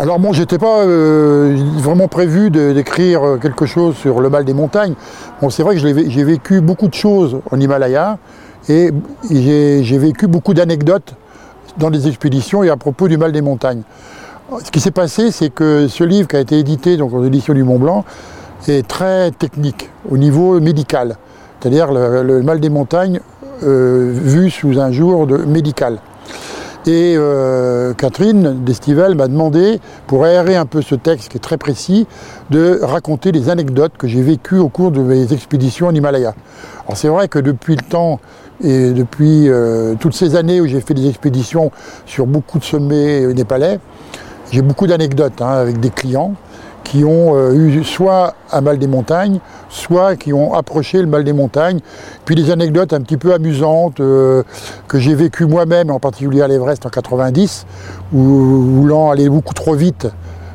Alors bon, j'étais pas euh, vraiment prévu d'écrire quelque chose sur le mal des montagnes. Bon, c'est vrai que j'ai vécu beaucoup de choses en Himalaya et j'ai vécu beaucoup d'anecdotes dans les expéditions et à propos du mal des montagnes. Ce qui s'est passé, c'est que ce livre qui a été édité donc, aux éditions du Mont Blanc est très technique au niveau médical, c'est-à-dire le, mal des montagnes euh, vu sous un jour de médical. Et euh, Catherine Destivelle m'a demandé, pour aérer un peu ce texte qui est très précis, de raconter des anecdotes que j'ai vécues au cours de mes expéditions en Himalaya. Alors c'est vrai que depuis le temps et depuis euh, toutes ces années où j'ai fait des expéditions sur beaucoup de sommets népalais, j'ai beaucoup d'anecdotes hein, avec des clients qui ont euh, eu soit un mal des montagnes, soit qui ont approché le mal des montagnes. Puis des anecdotes un petit peu amusantes euh, que j'ai vécues moi-même, en particulier à l'Everest en 90, où voulant aller beaucoup trop vite,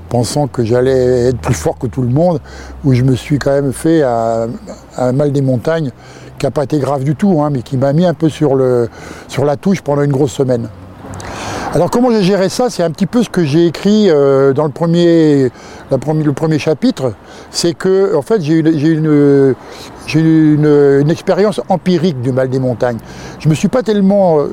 pensant que j'allais être plus fort que tout le monde, où je me suis quand même fait un, mal des montagnes qui n'a pas été grave du tout, hein, mais qui m'a mis un peu sur, la touche pendant une grosse semaine. Alors comment j'ai géré ça C'est un petit peu ce que j'ai écrit euh, dans le premier, chapitre. C'est que en fait j'ai une, une, expérience empirique du mal des montagnes. Je ne me suis pas tellement euh,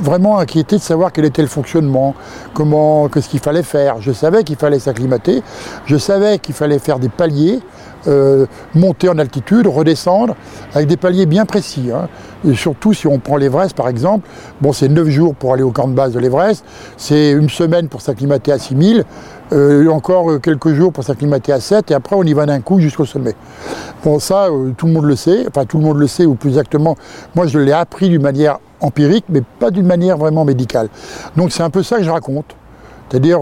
vraiment inquiété de savoir quel était le fonctionnement, comment, ce qu'il fallait faire. Je savais qu'il fallait s'acclimater, je savais qu'il fallait faire des paliers, euh, monter en altitude, redescendre, avec des paliers bien précis. Hein. Et surtout si on prend l'Everest par exemple, bon c'est 9 jours pour aller au camp de base de l'Everest, c'est une semaine pour s'acclimater à 6000, euh, encore quelques jours pour s'acclimater à 7, et après on y va d'un coup jusqu'au sommet. Bon ça, euh, tout le monde le sait, enfin tout le monde le sait, ou plus exactement, moi je l'ai appris d'une manière empirique, mais pas d'une manière vraiment médicale. Donc c'est un peu ça que je raconte. C'est-à-dire,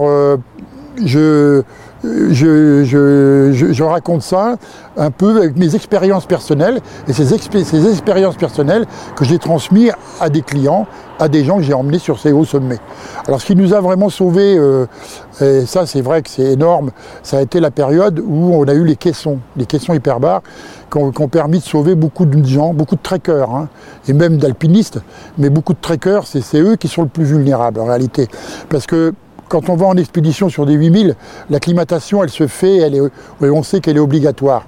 je, je, raconte ça un peu avec mes expériences personnelles et ces, expériences personnelles que j'ai transmises à des clients, à des gens que j'ai emmenés sur ces hauts sommets. Alors ce qui nous a vraiment sauvés, euh, et ça c'est vrai que c'est énorme, ça a été la période où on a eu les caissons, les caissons hyperbares qui ont, permis de sauver beaucoup de gens, beaucoup de trekkers, hein, et même d'alpinistes, mais beaucoup de trekkers, c'est eux qui sont le plus vulnérables en réalité. Parce que quand on va en expédition sur des 8000, l'acclimatation, elle se fait, elle est, on sait qu'elle est obligatoire.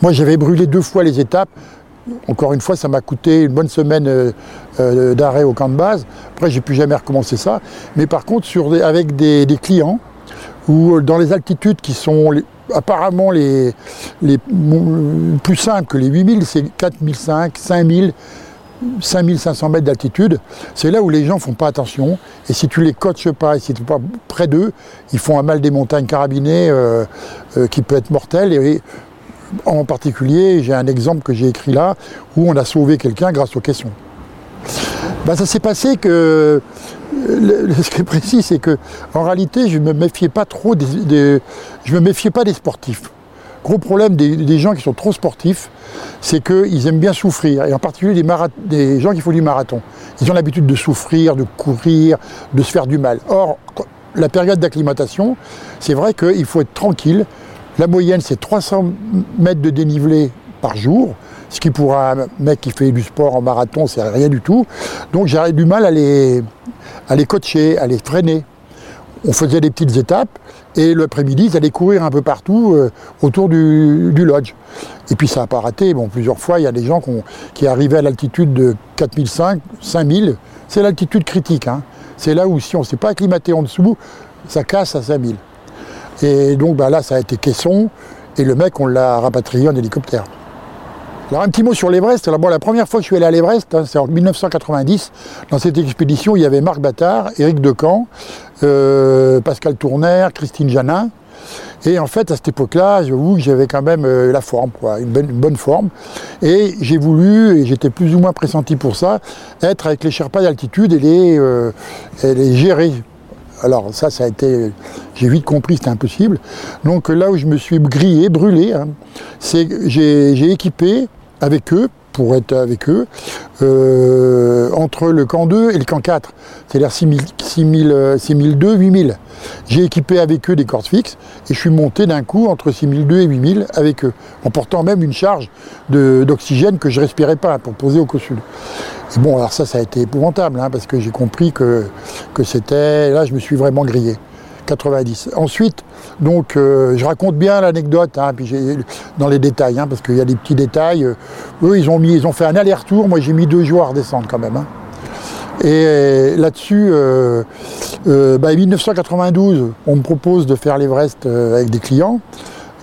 Moi, j'avais brûlé deux fois les étapes. Encore une fois, ça m'a coûté une bonne semaine euh, euh, d'arrêt au camp de base. Après, j'ai plus jamais recommencé ça. Mais par contre, avec des, clients, ou dans les altitudes qui sont apparemment les, les, plus simples que les 8000, c'est 4005, 5000, 5500 mètres d'altitude, c'est là où les gens font pas attention. Et si tu les coaches pas, et si tu pas près d'eux, ils font un mal des montagnes carabinées euh, euh, qui peut être mortel. Et, en particulier, j'ai un exemple que j'ai écrit là, où on a sauvé quelqu'un grâce aux caissons. Ben, ça s'est passé que ce qui est précis, c'est que en réalité, je me méfiais pas trop des, je me méfiais pas des sportifs gros problème des, gens qui sont trop sportifs, c'est qu'ils aiment bien souffrir, et en particulier des, gens qui font du marathon. Ils ont l'habitude de souffrir, de courir, de se faire du mal. Or, la période d'acclimatation, c'est vrai qu'il faut être tranquille. La moyenne, c'est 300 mètres de dénivelé par jour, ce qui pour un mec qui fait du sport en marathon, c'est rien du tout. Donc j'ai du mal à les coacher, à les freiner on faisait des petites étapes et l'après-midi, ils allaient courir un peu partout euh, autour du, lodge. Et puis ça n'a pas raté. Bon, plusieurs fois, il y a des gens qui arrivaient à l'altitude de 4005, 5000. C'est l'altitude critique. Hein. C'est là où si on ne s'est pas acclimaté en dessous, ça casse à 5000. Et donc bah, là, ça a été caisson. Et le mec, on l'a rapatrié en hélicoptère. Alors un petit mot sur l'Everest. Alors la première fois que je suis allé à l'Everest, hein, c'est en 1990. Dans cette expédition, il y avait Marc Battard, Éric Decamp, euh, Pascal Tourner, Christine Janin. Et en fait, à cette époque-là, j'avoue que j'avais quand même euh, la forme, une, bonne, forme. Et j'ai voulu, et j'étais plus ou moins pressenti pour ça, être avec les Sherpas d'altitude et les, euh, gérer. Alors ça, ça a été, j'ai vite compris, c'était impossible. Donc là où je me suis grillé, brûlé, hein, c'est j'ai équipé avec eux, pour être avec eux, euh, entre le camp 2 et le camp 4, c'est-à-dire 6002, 8000. J'ai équipé avec eux des cordes fixes et je suis monté d'un coup entre 6002 et 8000 avec eux, en portant même une charge d'oxygène que je respirais pas pour poser au COSUL. Et bon, alors ça, ça a été épouvantable, hein, parce que j'ai compris que, que c'était... Là, je me suis vraiment grillé. 90. Ensuite, donc, euh, je raconte bien l'anecdote, hein, dans les détails, hein, parce qu'il y a des petits détails. Euh, eux, ils ont mis, ils ont fait un aller-retour. Moi, j'ai mis deux jours à redescendre quand même. hein. Et là-dessus, euh, euh, bah, 1992, on me propose de faire l'Everest avec des clients,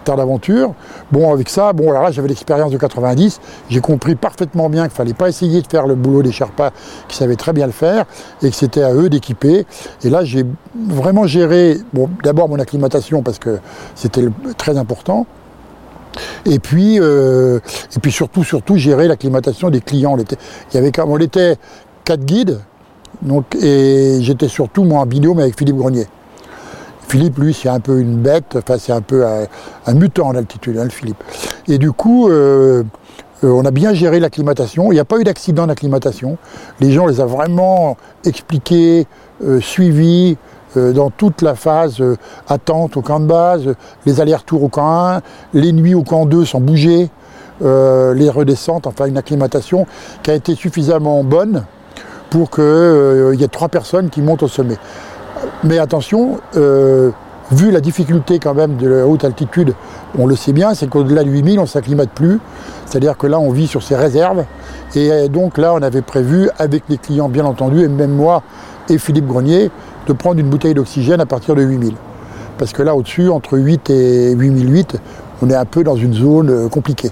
D'aventure. Bon, avec ça, bon, alors là, j'avais l'expérience de 90. J'ai compris parfaitement bien qu'il fallait pas essayer de faire le boulot des Sherpas qui savaient très bien le faire et que c'était à eux d'équiper. Et là, j'ai vraiment géré, bon, d'abord mon acclimatation parce que c'était très important. Et puis, euh, et puis surtout, surtout gérer l'acclimatation des clients. On était, il y avait, on était quatre guides, donc, et j'étais surtout moi en binôme avec Philippe Grenier. Philippe, lui, c'est un peu une bête, enfin c'est un peu un, mutant en altitude, hein, le Philippe. Et du coup, euh, euh, on a bien géré l'acclimatation. Il n'y a pas eu d'accident d'acclimatation. Les gens les a vraiment expliqués, euh, suivis dans toute la phase attente au camp de base, les allers-retours au camp 1, les nuits au camp 2 sans bouger, les redescentes, enfin une acclimatation qui a été suffisamment bonne pour qu'il y ait trois personnes qui montent au sommet. Mais attention, euh, vu la difficulté quand même de la haute altitude, on le sait bien, c'est qu'au-delà de 8000, on ne s'acclimate plus. C'est-à-dire que là, on vit sur ses réserves. Et euh, donc là, on avait prévu, avec les clients bien entendu, et même moi et Philippe Grenier, de prendre une bouteille d'oxygène à partir de 8000. Parce que là, au-dessus, entre 8 et 8008, on est un peu dans une zone euh, compliquée.